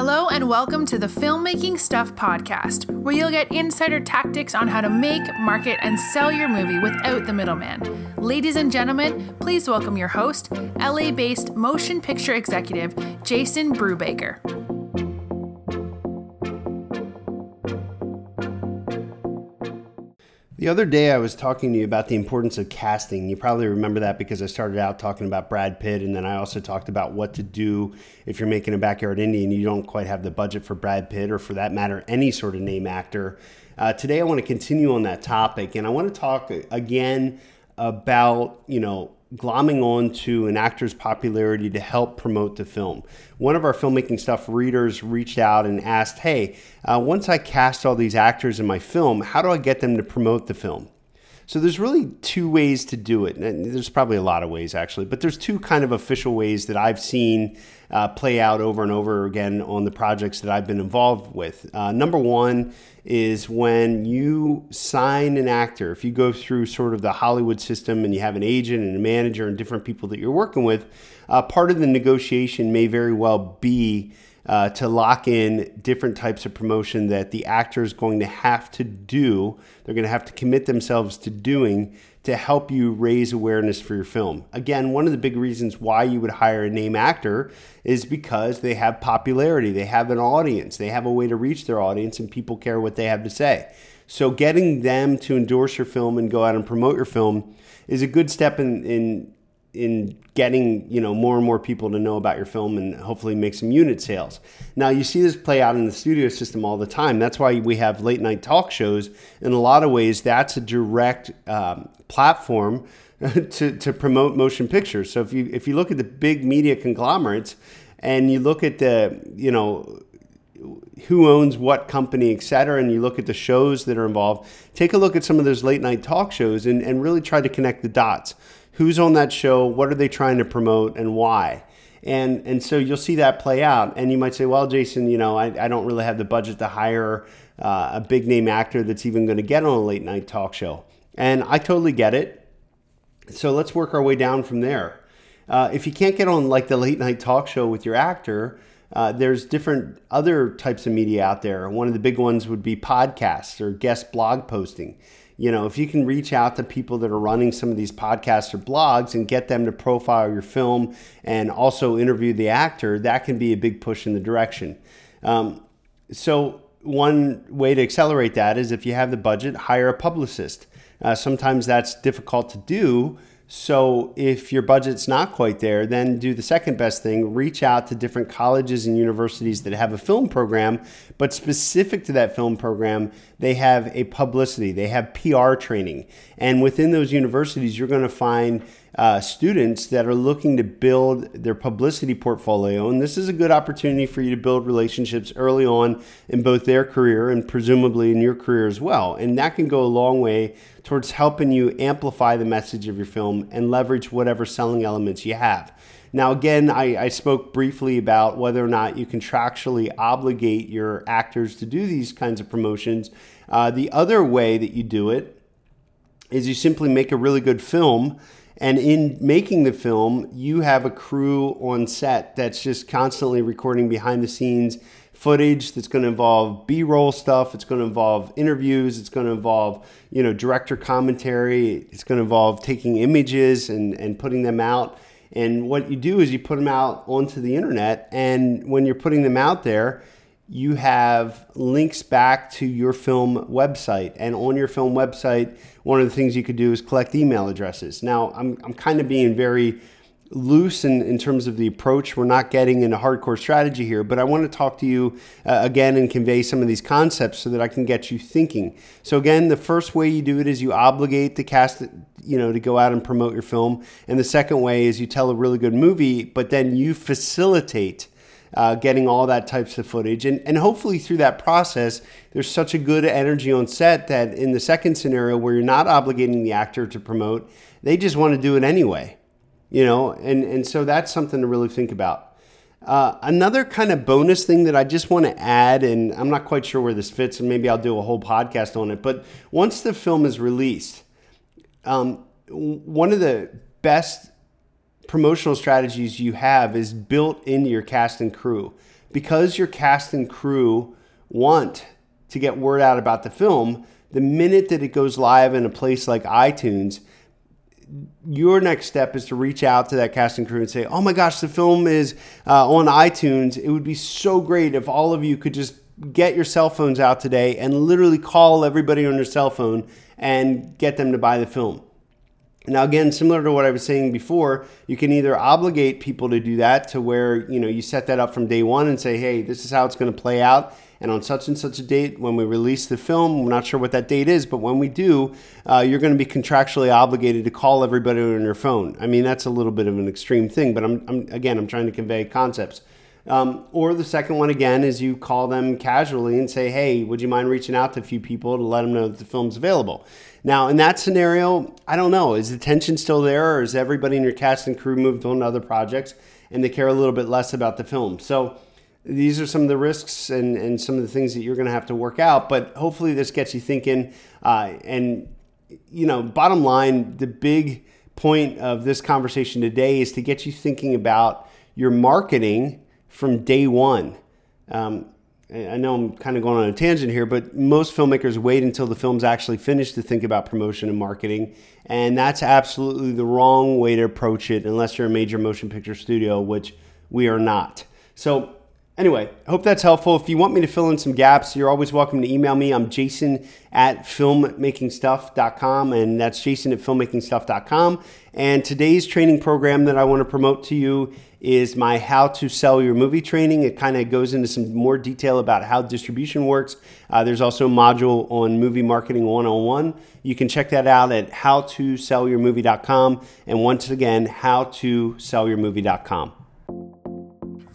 Hello, and welcome to the Filmmaking Stuff podcast, where you'll get insider tactics on how to make, market, and sell your movie without the middleman. Ladies and gentlemen, please welcome your host, LA based motion picture executive, Jason Brubaker. The other day, I was talking to you about the importance of casting. You probably remember that because I started out talking about Brad Pitt, and then I also talked about what to do if you're making a backyard indie and you don't quite have the budget for Brad Pitt, or for that matter, any sort of name actor. Uh, today, I want to continue on that topic, and I want to talk again about you know glomming on to an actor's popularity to help promote the film. One of our filmmaking stuff readers reached out and asked, Hey, uh, once I cast all these actors in my film, how do I get them to promote the film? So there's really two ways to do it. And there's probably a lot of ways actually, but there's two kind of official ways that I've seen uh, play out over and over again on the projects that I've been involved with. Uh, number one is when you sign an actor, if you go through sort of the Hollywood system and you have an agent and a manager and different people that you're working with, uh, part of the negotiation may very well be uh, to lock in different types of promotion that the actor is going to have to do. They're going to have to commit themselves to doing to help you raise awareness for your film. Again, one of the big reasons why you would hire a name actor is because they have popularity, they have an audience, they have a way to reach their audience, and people care what they have to say. So, getting them to endorse your film and go out and promote your film is a good step in, in in getting you know more and more people to know about your film and hopefully make some unit sales. Now you see this play out in the studio system all the time. That's why we have late night talk shows. In a lot of ways, that's a direct um, platform to, to promote motion pictures. So if you if you look at the big media conglomerates and you look at the you know who owns what company, et cetera, and you look at the shows that are involved, take a look at some of those late night talk shows and, and really try to connect the dots who's on that show, what are they trying to promote, and why. And, and so you'll see that play out. And you might say, well, Jason, you know, I, I don't really have the budget to hire uh, a big name actor that's even going to get on a late night talk show. And I totally get it. So let's work our way down from there. Uh, if you can't get on like the late night talk show with your actor, uh, there's different other types of media out there. One of the big ones would be podcasts or guest blog posting you know, if you can reach out to people that are running some of these podcasts or blogs and get them to profile your film and also interview the actor, that can be a big push in the direction. Um, so, one way to accelerate that is if you have the budget, hire a publicist. Uh, sometimes that's difficult to do, so if your budget's not quite there, then do the second best thing reach out to different colleges and universities that have a film program, but specific to that film program, they have a publicity, they have PR training. And within those universities, you're going to find uh, students that are looking to build their publicity portfolio. And this is a good opportunity for you to build relationships early on in both their career and presumably in your career as well. And that can go a long way towards helping you amplify the message of your film and leverage whatever selling elements you have. Now, again, I, I, spoke briefly about whether or not you contractually obligate your actors to do these kinds of promotions. Uh, the other way that you do it is you simply make a really good film and in making the film, you have a crew on set that's just constantly recording behind the scenes footage that's going to involve b-roll stuff it's going to involve interviews it's going to involve you know director commentary it's going to involve taking images and, and putting them out. And what you do is you put them out onto the internet and when you're putting them out there you have links back to your film website. And on your film website, one of the things you could do is collect email addresses. Now, I'm, I'm kind of being very loose in, in terms of the approach. We're not getting into hardcore strategy here, but I want to talk to you uh, again and convey some of these concepts so that I can get you thinking. So again, the first way you do it is you obligate the cast, you know, to go out and promote your film. And the second way is you tell a really good movie, but then you facilitate uh, getting all that types of footage. And, and hopefully through that process, there's such a good energy on set that in the second scenario where you're not obligating the actor to promote, they just want to do it anyway. You know, and, and so that's something to really think about. Uh, another kind of bonus thing that I just want to add, and I'm not quite sure where this fits, and maybe I'll do a whole podcast on it, but once the film is released, um, one of the best promotional strategies you have is built into your cast and crew. because your cast and crew want to get word out about the film, the minute that it goes live in a place like iTunes, your next step is to reach out to that casting crew and say, "Oh my gosh, the film is uh, on iTunes. It would be so great if all of you could just get your cell phones out today and literally call everybody on your cell phone and get them to buy the film." Now, again, similar to what I was saying before, you can either obligate people to do that to where you know you set that up from day one and say, "Hey, this is how it's going to play out." And on such and such a date, when we release the film, we're not sure what that date is, but when we do, uh, you're going to be contractually obligated to call everybody on your phone. I mean, that's a little bit of an extreme thing, but I'm, I'm again, I'm trying to convey concepts. Um, or the second one again is you call them casually and say, "Hey, would you mind reaching out to a few people to let them know that the film's available?" Now, in that scenario, I don't know. Is the tension still there, or is everybody in your cast and crew moved on to other projects and they care a little bit less about the film? So these are some of the risks and, and some of the things that you're going to have to work out. But hopefully, this gets you thinking. Uh, and, you know, bottom line, the big point of this conversation today is to get you thinking about your marketing from day one. Um, I know I'm kind of going on a tangent here, but most filmmakers wait until the film's actually finished to think about promotion and marketing. And that's absolutely the wrong way to approach it unless you're a major motion picture studio, which we are not. So, Anyway, I hope that's helpful. If you want me to fill in some gaps, you're always welcome to email me. I'm jason at filmmakingstuff.com, and that's jason at filmmakingstuff.com. And today's training program that I want to promote to you is my How to Sell Your Movie training. It kind of goes into some more detail about how distribution works. Uh, there's also a module on Movie Marketing 101. You can check that out at howtosellyourmovie.com. And once again, howtosellyourmovie.com.